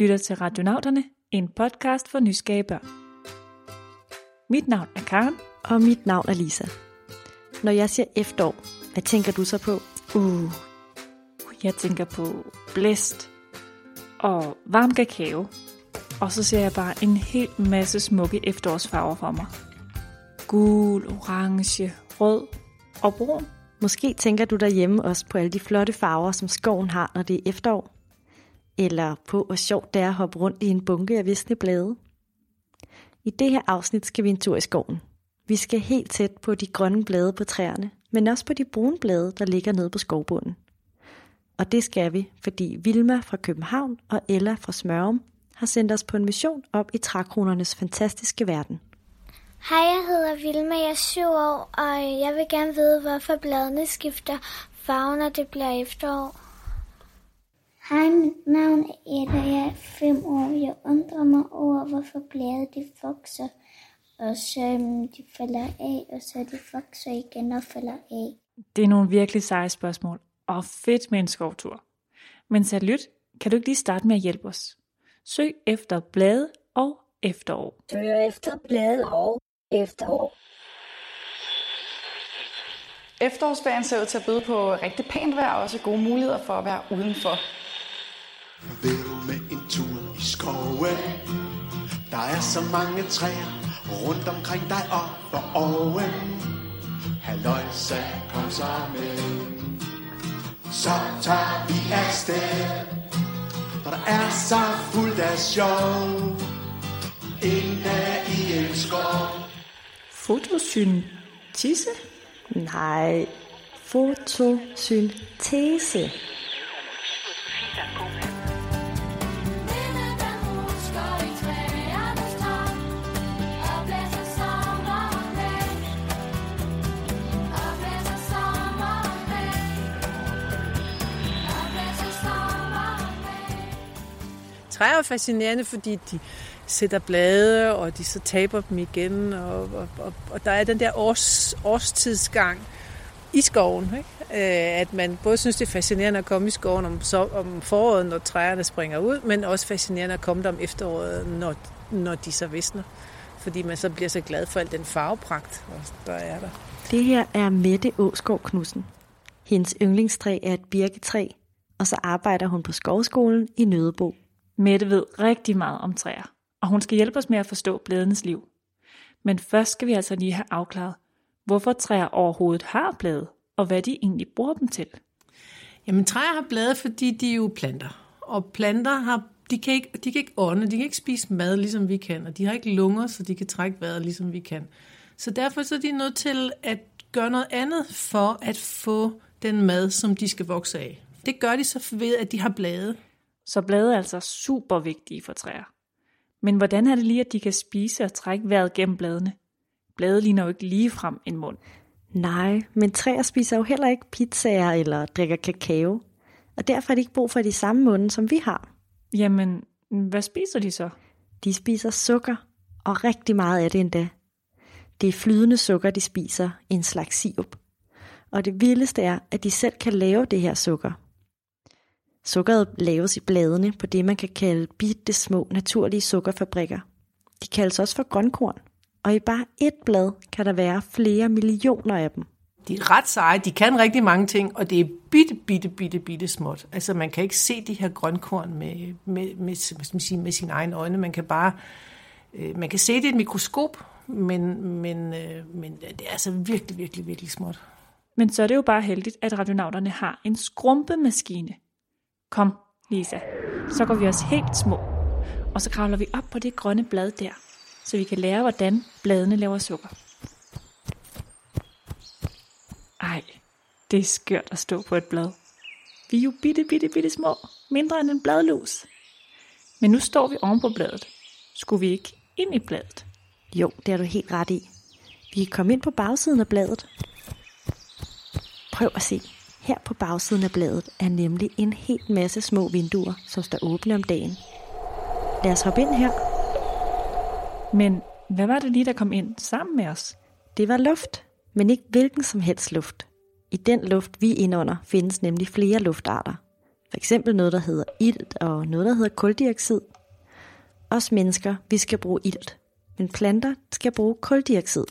lytter til Radionauterne, en podcast for nysgerrige børn. Mit navn er Karen. Og mit navn er Lisa. Når jeg siger efterår, hvad tænker du så på? Uh, jeg tænker på blæst og varm kakao. Og så ser jeg bare en hel masse smukke efterårsfarver for mig. Gul, orange, rød og brun. Måske tænker du derhjemme også på alle de flotte farver, som skoven har, når det er efterår. Eller på, hvor sjovt det er at hoppe rundt i en bunke af visne blade. I det her afsnit skal vi en tur i skoven. Vi skal helt tæt på de grønne blade på træerne, men også på de brune blade, der ligger nede på skovbunden. Og det skal vi, fordi Vilma fra København og Ella fra Smørum har sendt os på en mission op i trækronernes fantastiske verden. Hej, jeg hedder Vilma, jeg er syv år, og jeg vil gerne vide, hvorfor bladene skifter farve, når det bliver efterår. Hej, mit navn er Eda, jeg er fem år. Jeg undrer mig over, hvorfor blade de vokser, og så um, de falder af, og så de vokser igen og falder af. Det er nogle virkelig seje spørgsmål, og fedt med en skovtur. Men Salut, kan du ikke lige starte med at hjælpe os? Søg efter blade og efterår. Søg efter blade og efterår. Efterårsferien ser ud til at byde på rigtig pænt vejr og også gode muligheder for at være udenfor. Vil du med en tur i skoven? Der er så mange træer rundt omkring dig og for oven. Halløjsa, kom så med. Så tager vi afsted, for der er så fuldt af sjov. Inde i en skov. Fotosyntese? Nej, fotosyntese. Træer er fascinerende, fordi de sætter blade, og de så taber dem igen, og, og, og, og der er den der års, årstidsgang i skoven, ikke? Øh, at man både synes, det er fascinerende at komme i skoven om, så, om foråret, når træerne springer ud, men også fascinerende at komme der om efteråret, når, når de så visner. Fordi man så bliver så glad for al den farvepragt, der er der. Det her er Mette Åskov Knudsen. Hendes yndlingstræ er et birketræ, og så arbejder hun på skovskolen i Nødebo. Mette ved rigtig meget om træer, og hun skal hjælpe os med at forstå bladenes liv. Men først skal vi altså lige have afklaret, hvorfor træer overhovedet har blade, og hvad de egentlig bruger dem til. Jamen træer har blade, fordi de er jo planter. Og planter har, de kan, ikke, de kan ikke ånde, de kan ikke spise mad, ligesom vi kan. Og de har ikke lunger, så de kan trække vejret, ligesom vi kan. Så derfor så er de nødt til at gøre noget andet for at få den mad, som de skal vokse af. Det gør de så ved, at de har blade. Så blade er altså super vigtige for træer. Men hvordan er det lige, at de kan spise og trække vejret gennem bladene? Blade ligner jo ikke lige frem en mund. Nej, men træer spiser jo heller ikke pizzaer eller drikker kakao. Og derfor har de ikke brug for de samme munde, som vi har. Jamen, hvad spiser de så? De spiser sukker, og rigtig meget af det endda. Det er flydende sukker, de spiser, en slags sirup. Og det vildeste er, at de selv kan lave det her sukker. Sukkeret laves i bladene på det, man kan kalde bitte små naturlige sukkerfabrikker. De kaldes også for grønkorn, og i bare et blad kan der være flere millioner af dem. De er ret seje, de kan rigtig mange ting, og det er bitte, bitte, bitte, bitte småt. Altså man kan ikke se de her grønkorn med, med, med, med, sige, med sine egne øjne. Man kan bare øh, man kan se det i et mikroskop, men, men, øh, men det er altså virkelig, virkelig, virkelig småt. Men så er det jo bare heldigt, at radionauterne har en skrumpemaskine. Kom, Lisa, så går vi os helt små, og så kravler vi op på det grønne blad der, så vi kan lære, hvordan bladene laver sukker. Ej, det er skørt at stå på et blad. Vi er jo bitte, bitte, bitte små, mindre end en bladlus. Men nu står vi oven på bladet. Skulle vi ikke ind i bladet? Jo, det har du helt ret i. Vi kan komme ind på bagsiden af bladet. Prøv at se. Her på bagsiden af bladet er nemlig en helt masse små vinduer, som står åbne om dagen. Lad os hoppe ind her. Men hvad var det lige, der kom ind sammen med os? Det var luft, men ikke hvilken som helst luft. I den luft, vi er inde under, findes nemlig flere luftarter. For eksempel noget, der hedder ilt og noget, der hedder koldioxid. Os mennesker, vi skal bruge ilt, men planter skal bruge koldioxid.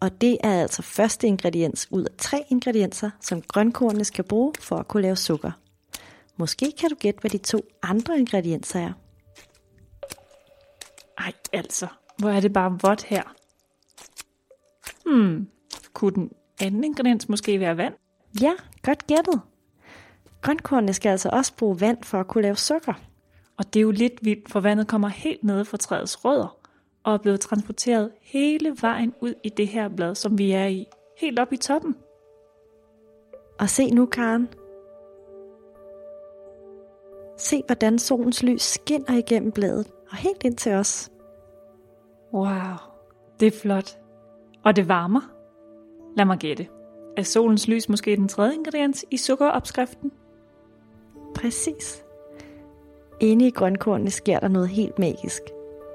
Og det er altså første ingrediens ud af tre ingredienser, som grønkornene skal bruge for at kunne lave sukker. Måske kan du gætte, hvad de to andre ingredienser er. Ej, altså. Hvor er det bare vådt her. Hmm, kunne den anden ingrediens måske være vand? Ja, godt gættet. Grønkornene skal altså også bruge vand for at kunne lave sukker. Og det er jo lidt vildt, for vandet kommer helt nede fra træets rødder og er blevet transporteret hele vejen ud i det her blad, som vi er i. Helt op i toppen. Og se nu, Karen. Se, hvordan solens lys skinner igennem bladet og helt ind til os. Wow, det er flot. Og det varmer. Lad mig gætte. Er solens lys måske den tredje ingrediens i sukkeropskriften? Præcis. Inde i grønkornene sker der noget helt magisk.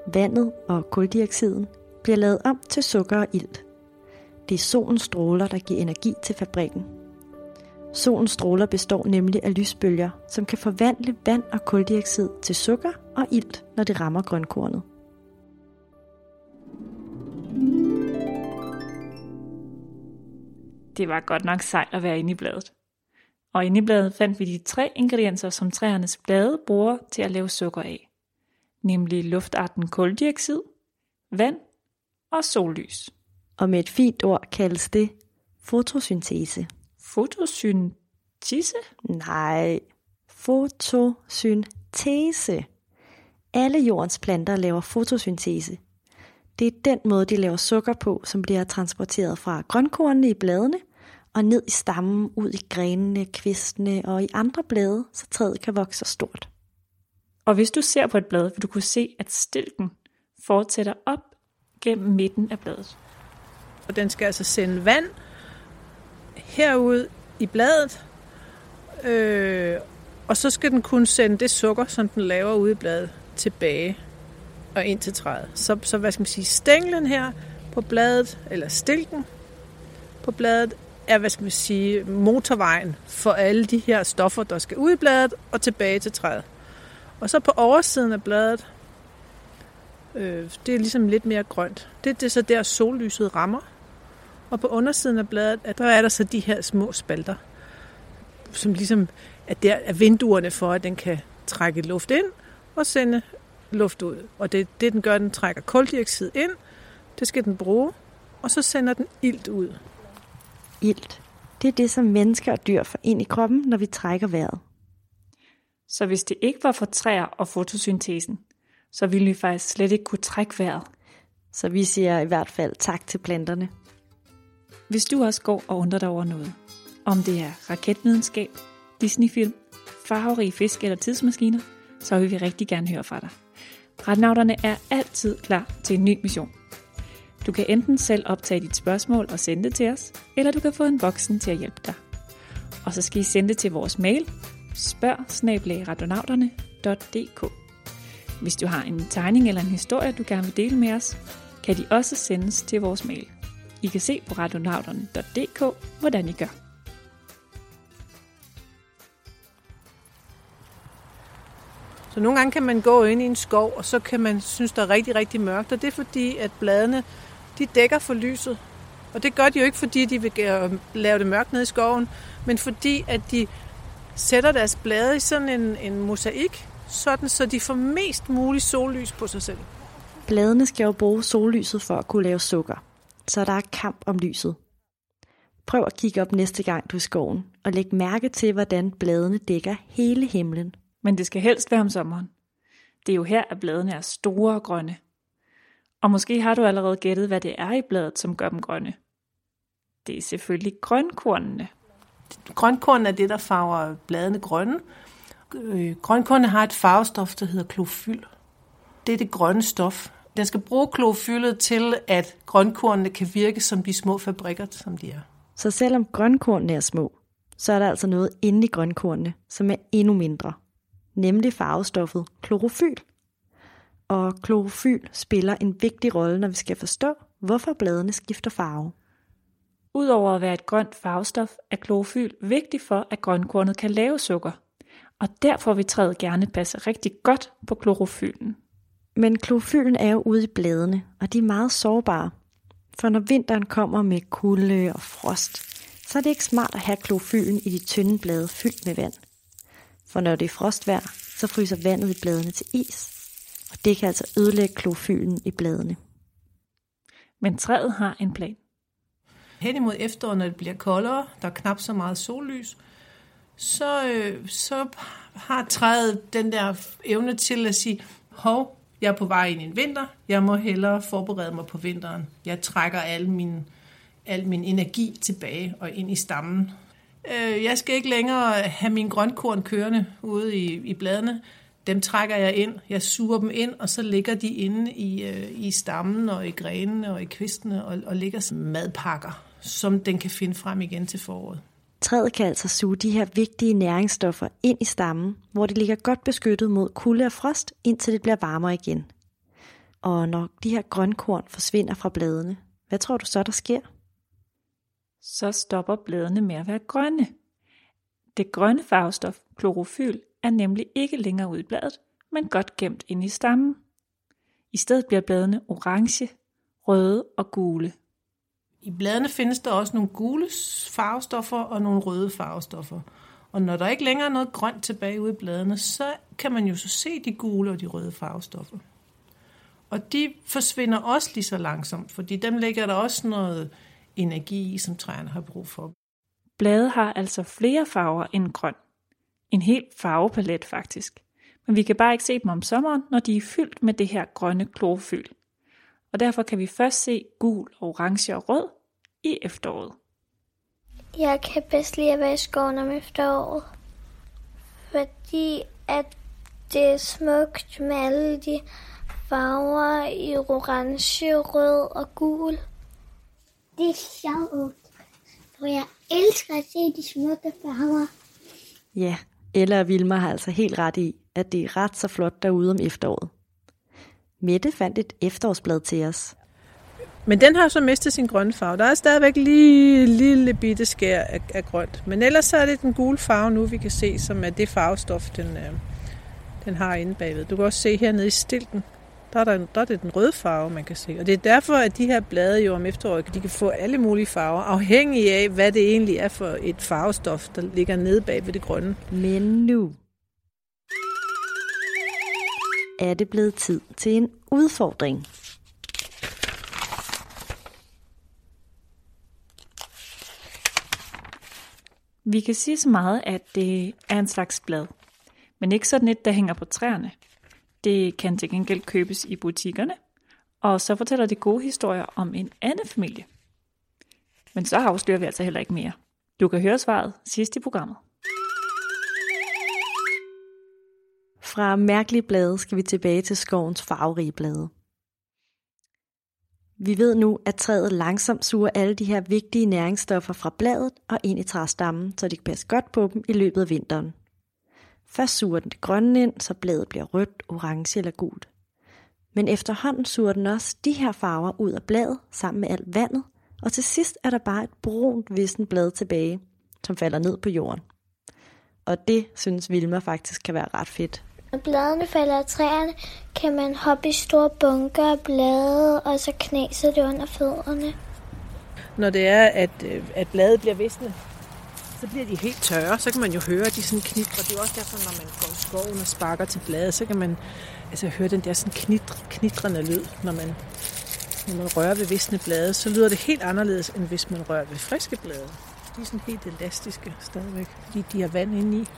Vandet og kuldioxiden bliver lavet om til sukker og ilt. Det er solens stråler, der giver energi til fabrikken. Solens stråler består nemlig af lysbølger, som kan forvandle vand og kuldioxid til sukker og ilt, når det rammer grønkornet. Det var godt nok sejt at være inde i bladet. Og inde i bladet fandt vi de tre ingredienser, som træernes blade bruger til at lave sukker af. Nemlig luftarten koldioxid, vand og sollys. Og med et fint ord kaldes det fotosyntese. Fotosyntese? Nej, fotosyntese. Alle jordens planter laver fotosyntese. Det er den måde, de laver sukker på, som bliver transporteret fra grønkornene i bladene og ned i stammen, ud i grenene, kvistene og i andre blade, så træet kan vokse stort. Og hvis du ser på et blad, vil du kunne se, at stilken fortsætter op gennem midten af bladet. Og den skal altså sende vand herud i bladet, øh, og så skal den kunne sende det sukker, som den laver ude i bladet, tilbage og ind til træet. Så, så hvad skal man sige, stænglen her på bladet, eller stilken på bladet, er, hvad skal man sige, motorvejen for alle de her stoffer, der skal ud i bladet og tilbage til træet. Og så på oversiden af bladet, øh, det er ligesom lidt mere grønt. Det, det er så der sollyset rammer. Og på undersiden af bladet, at der er der så de her små spalter, som ligesom er, der, er vinduerne for, at den kan trække luft ind og sende luft ud. Og det, det den gør, den trækker koldioxid ind, det skal den bruge, og så sender den ilt ud. Ilt. Det er det, som mennesker og dyr får ind i kroppen, når vi trækker vejret. Så hvis det ikke var for træer og fotosyntesen, så ville vi faktisk slet ikke kunne trække vejret. Så vi siger i hvert fald tak til planterne. Hvis du også går og undrer dig over noget, om det er raketvidenskab, Disneyfilm, farverige fisk eller tidsmaskiner, så vil vi rigtig gerne høre fra dig. Retnauterne er altid klar til en ny mission. Du kan enten selv optage dit spørgsmål og sende det til os, eller du kan få en voksen til at hjælpe dig. Og så skal I sende det til vores mail, spørg Hvis du har en tegning eller en historie, du gerne vil dele med os, kan de også sendes til vores mail. I kan se på radionauterne.dk, hvordan I gør. Så nogle gange kan man gå ind i en skov, og så kan man synes, der er rigtig, rigtig mørkt. Og det er fordi, at bladene de dækker for lyset. Og det gør de jo ikke, fordi de vil øh, lave det mørkt ned i skoven, men fordi, at de sætter deres blade i sådan en, en mosaik, sådan så de får mest muligt sollys på sig selv. Bladene skal jo bruge sollyset for at kunne lave sukker, så der er kamp om lyset. Prøv at kigge op næste gang du er i skoven, og læg mærke til, hvordan bladene dækker hele himlen. Men det skal helst være om sommeren. Det er jo her, at bladene er store og grønne. Og måske har du allerede gættet, hvad det er i bladet, som gør dem grønne. Det er selvfølgelig grønkornene. Grønkorn er det, der farver bladene grønne. Øh, grønkornene har et farvestof, der hedder klofyl. Det er det grønne stof. Den skal bruge klofyllet til, at grønkornene kan virke som de små fabrikker, som de er. Så selvom grønkornene er små, så er der altså noget inde i grønkornene, som er endnu mindre. Nemlig farvestoffet klorofyl. Og klorofyl spiller en vigtig rolle, når vi skal forstå, hvorfor bladene skifter farve. Udover at være et grønt farvestof, er klorofyl vigtig for, at grønkornet kan lave sukker. og derfor vil træet gerne passe rigtig godt på klorofylen. Men klorofylen er jo ude i bladene, og de er meget sårbare. For når vinteren kommer med kulde og frost, så er det ikke smart at have klorofylen i de tynde blade fyldt med vand. For når det er frostvejr, så fryser vandet i bladene til is, og det kan altså ødelægge klorofylen i bladene. Men træet har en plan. Hen imod efteråret, når det bliver koldere, der er knap så meget sollys, så, øh, så har træet den der evne til at sige, hov, jeg er på vej ind i en vinter, jeg må hellere forberede mig på vinteren. Jeg trækker al min, al min energi tilbage og ind i stammen. Øh, jeg skal ikke længere have min grønkorn kørende ude i, i bladene. Dem trækker jeg ind, jeg suger dem ind, og så ligger de inde i, øh, i stammen og i grenene og i kvistene og, og ligger som madpakker, som den kan finde frem igen til foråret. Træet kan altså suge de her vigtige næringsstoffer ind i stammen, hvor det ligger godt beskyttet mod kulde og frost, indtil det bliver varmere igen. Og når de her grønkorn forsvinder fra bladene, hvad tror du så, der sker? Så stopper bladene med at være grønne. Det grønne farvestof, klorofyl, er nemlig ikke længere ude i bladet, men godt gemt inde i stammen. I stedet bliver bladene orange, røde og gule. I bladene findes der også nogle gule farvestoffer og nogle røde farvestoffer. Og når der ikke længere er noget grønt tilbage ude i bladene, så kan man jo så se de gule og de røde farvestoffer. Og de forsvinder også lige så langsomt, fordi dem ligger der også noget energi i, som træerne har brug for. Blade har altså flere farver end grøn. En hel farvepalet faktisk. Men vi kan bare ikke se dem om sommeren, når de er fyldt med det her grønne klorofyl. Og derfor kan vi først se gul, orange og rød i efteråret. Jeg kan bedst lide at være i skoven om efteråret, fordi at det er smukt med alle de farver i orange, rød og gul. Det er sjovt, for jeg elsker at se de smukke farver. Ja, Ella og Vilma har altså helt ret i, at det er ret så flot derude om efteråret. Mette fandt et efterårsblad til os. Men den har så mistet sin grønne farve. Der er stadigvæk lige lille bitte skær af, af grønt. Men ellers så er det den gule farve nu, vi kan se, som er det farvestof, den, øh, den har inde bagved. Du kan også se hernede i stilken, der er, der, der er det den røde farve, man kan se. Og det er derfor, at de her blade jo om efteråret, de kan få alle mulige farver, afhængig af, hvad det egentlig er for et farvestof, der ligger nede bag ved det grønne. Men nu er det blevet tid til en udfordring. Vi kan sige så meget, at det er en slags blad, men ikke sådan et, der hænger på træerne. Det kan til gengæld købes i butikkerne, og så fortæller det gode historier om en anden familie. Men så afslører vi altså heller ikke mere. Du kan høre svaret sidst i programmet. Fra mærkelige blade skal vi tilbage til skovens farverige blade. Vi ved nu, at træet langsomt suger alle de her vigtige næringsstoffer fra bladet og ind i træstammen, så de kan passe godt på dem i løbet af vinteren. Først suger den det grønne ind, så bladet bliver rødt, orange eller gult. Men efterhånden suger den også de her farver ud af bladet sammen med alt vandet, og til sidst er der bare et brunt vissen blad tilbage, som falder ned på jorden. Og det synes Vilma faktisk kan være ret fedt. Når bladene falder af træerne, kan man hoppe i store bunker af blade, og så knaser det under fødderne. Når det er, at, øh, at bladet bliver visne, så bliver de helt tørre. Så kan man jo høre, at de sådan knitrer. Det er også derfor, når man går i skoven og sparker til bladet, så kan man altså, høre den der sådan knitr, knitrende lyd, når man, når man rører ved visne blade. Så lyder det helt anderledes, end hvis man rører ved friske blade. De er sådan helt elastiske stadigvæk, fordi de har vand inde i.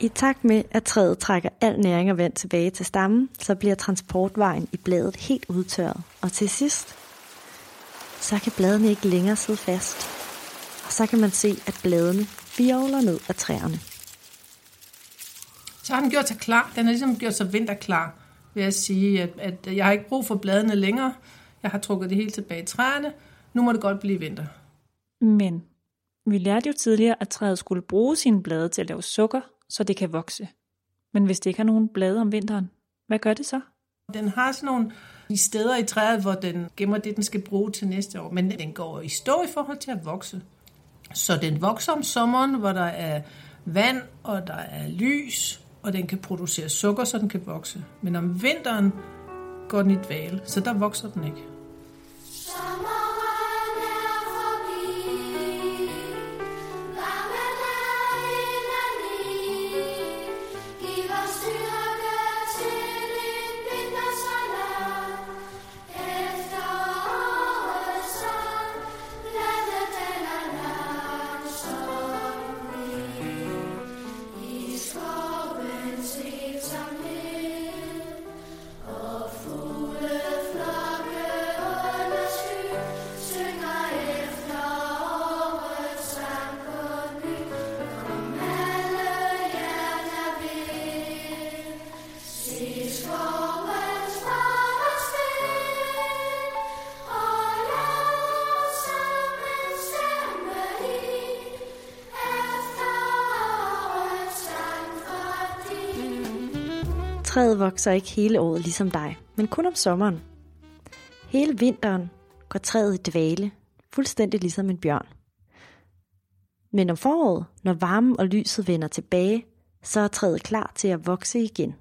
I takt med, at træet trækker al næring og vand tilbage til stammen, så bliver transportvejen i bladet helt udtørret. Og til sidst, så kan bladene ikke længere sidde fast. Og så kan man se, at bladene virvler ned af træerne. Så har den gjort sig klar. Den har ligesom gjort sig vinterklar, vil jeg sige, at, at jeg har ikke brug for bladene længere. Jeg har trukket det hele tilbage i træerne. Nu må det godt blive vinter. Men vi lærte jo tidligere, at træet skulle bruge sine blade til at lave sukker, så det kan vokse. Men hvis det ikke har nogen blade om vinteren, hvad gør det så? Den har sådan nogle steder i træet, hvor den gemmer det, den skal bruge til næste år. Men den går i stå i forhold til at vokse. Så den vokser om sommeren, hvor der er vand, og der er lys, og den kan producere sukker, så den kan vokse. Men om vinteren går den i dvale, så der vokser den ikke. Træet vokser ikke hele året ligesom dig, men kun om sommeren. Hele vinteren går træet i dvale, fuldstændig ligesom en bjørn. Men om foråret, når varmen og lyset vender tilbage, så er træet klar til at vokse igen.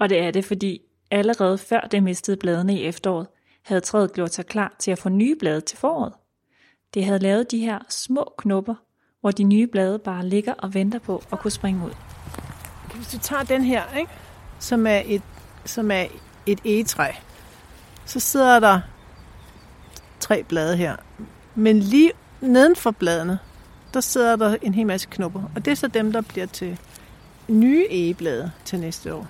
Og det er det, fordi allerede før det mistede bladene i efteråret, havde træet gjort sig klar til at få nye blade til foråret. Det havde lavet de her små knopper, hvor de nye blade bare ligger og venter på at kunne springe ud. Hvis du tager den her, ikke? Som er et, som er et egetræ, så sidder der tre blade her. Men lige neden for bladene, der sidder der en hel masse knopper. Og det er så dem, der bliver til nye egeblade til næste år.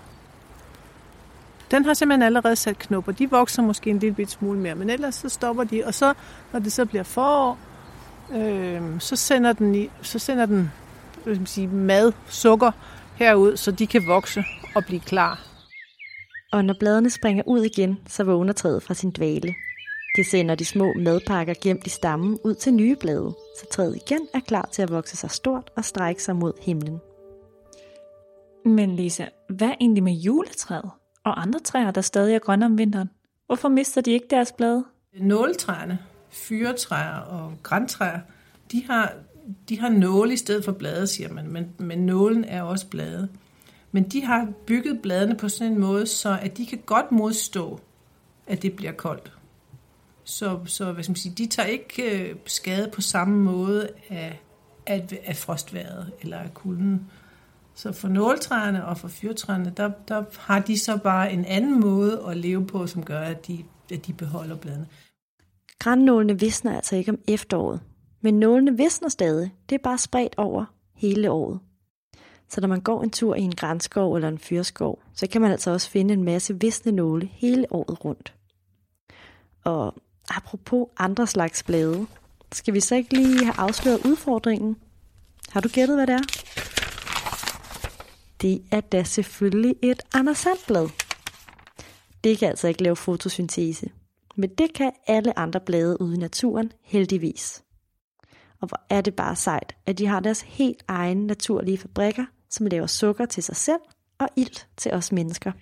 Den har simpelthen allerede sat knopper. De vokser måske en lille smule mere, men ellers så stopper de. Og så, når det så bliver forår, øh, så sender den, i, så sender den hvad skal sige, mad, sukker herud, så de kan vokse og blive klar. Og når bladene springer ud igen, så vågner træet fra sin dvale. Det sender de små madpakker gemt i stammen ud til nye blade, så træet igen er klar til at vokse sig stort og strække sig mod himlen. Men Lisa, hvad egentlig med juletræet og andre træer, der stadig er grønne om vinteren? Hvorfor mister de ikke deres blade? Nåletræerne, fyretræer og græntræer, de har, de har nåle i stedet for blade, siger man, men, men nålen er også blade. Men de har bygget bladene på sådan en måde, så at de kan godt modstå, at det bliver koldt. Så, så hvad skal man sige, de tager ikke øh, skade på samme måde af, af, af frostværet eller af kulden. Så for nåletræerne og for fyrtræerne, der, der har de så bare en anden måde at leve på, som gør, at de, at de beholder bladene. Grænnålene visner altså ikke om efteråret, men nålene visner stadig. Det er bare spredt over hele året. Så når man går en tur i en grænskov eller en fyrskov, så kan man altså også finde en masse visne nåle hele året rundt. Og apropos andre slags blade, skal vi så ikke lige have afsløret udfordringen? Har du gættet, hvad det er? Det er da selvfølgelig et andersandblad. Det kan altså ikke lave fotosyntese, men det kan alle andre blade ude i naturen heldigvis. Og hvor er det bare sejt, at de har deres helt egen naturlige fabrikker, som laver sukker til sig selv og ilt til os mennesker.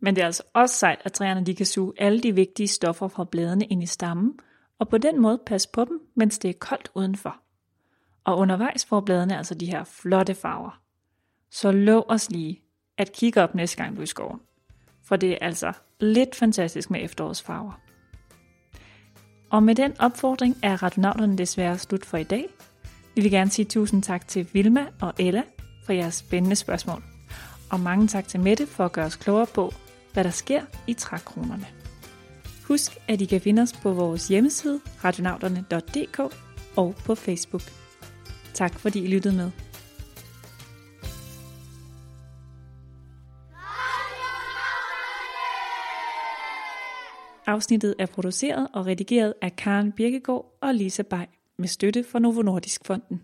Men det er altså også sejt, at træerne de kan suge alle de vigtige stoffer fra bladene ind i stammen, og på den måde passe på dem, mens det er koldt udenfor. Og undervejs får bladene altså de her flotte farver. Så lov os lige at kigge op næste gang du er i skoven. For det er altså lidt fantastisk med efterårets farver. Og med den opfordring er radionauterne desværre slut for i dag. Vi vil gerne sige tusind tak til Vilma og Ella for jeres spændende spørgsmål. Og mange tak til Mette for at gøre os klogere på, hvad der sker i trækronerne. Husk, at I kan finde os på vores hjemmeside radionauterne.dk og på Facebook. Tak fordi I lyttede med. Afsnittet er produceret og redigeret af Karen Birkegaard og Lisa Bay med støtte fra Novo Nordisk Fonden.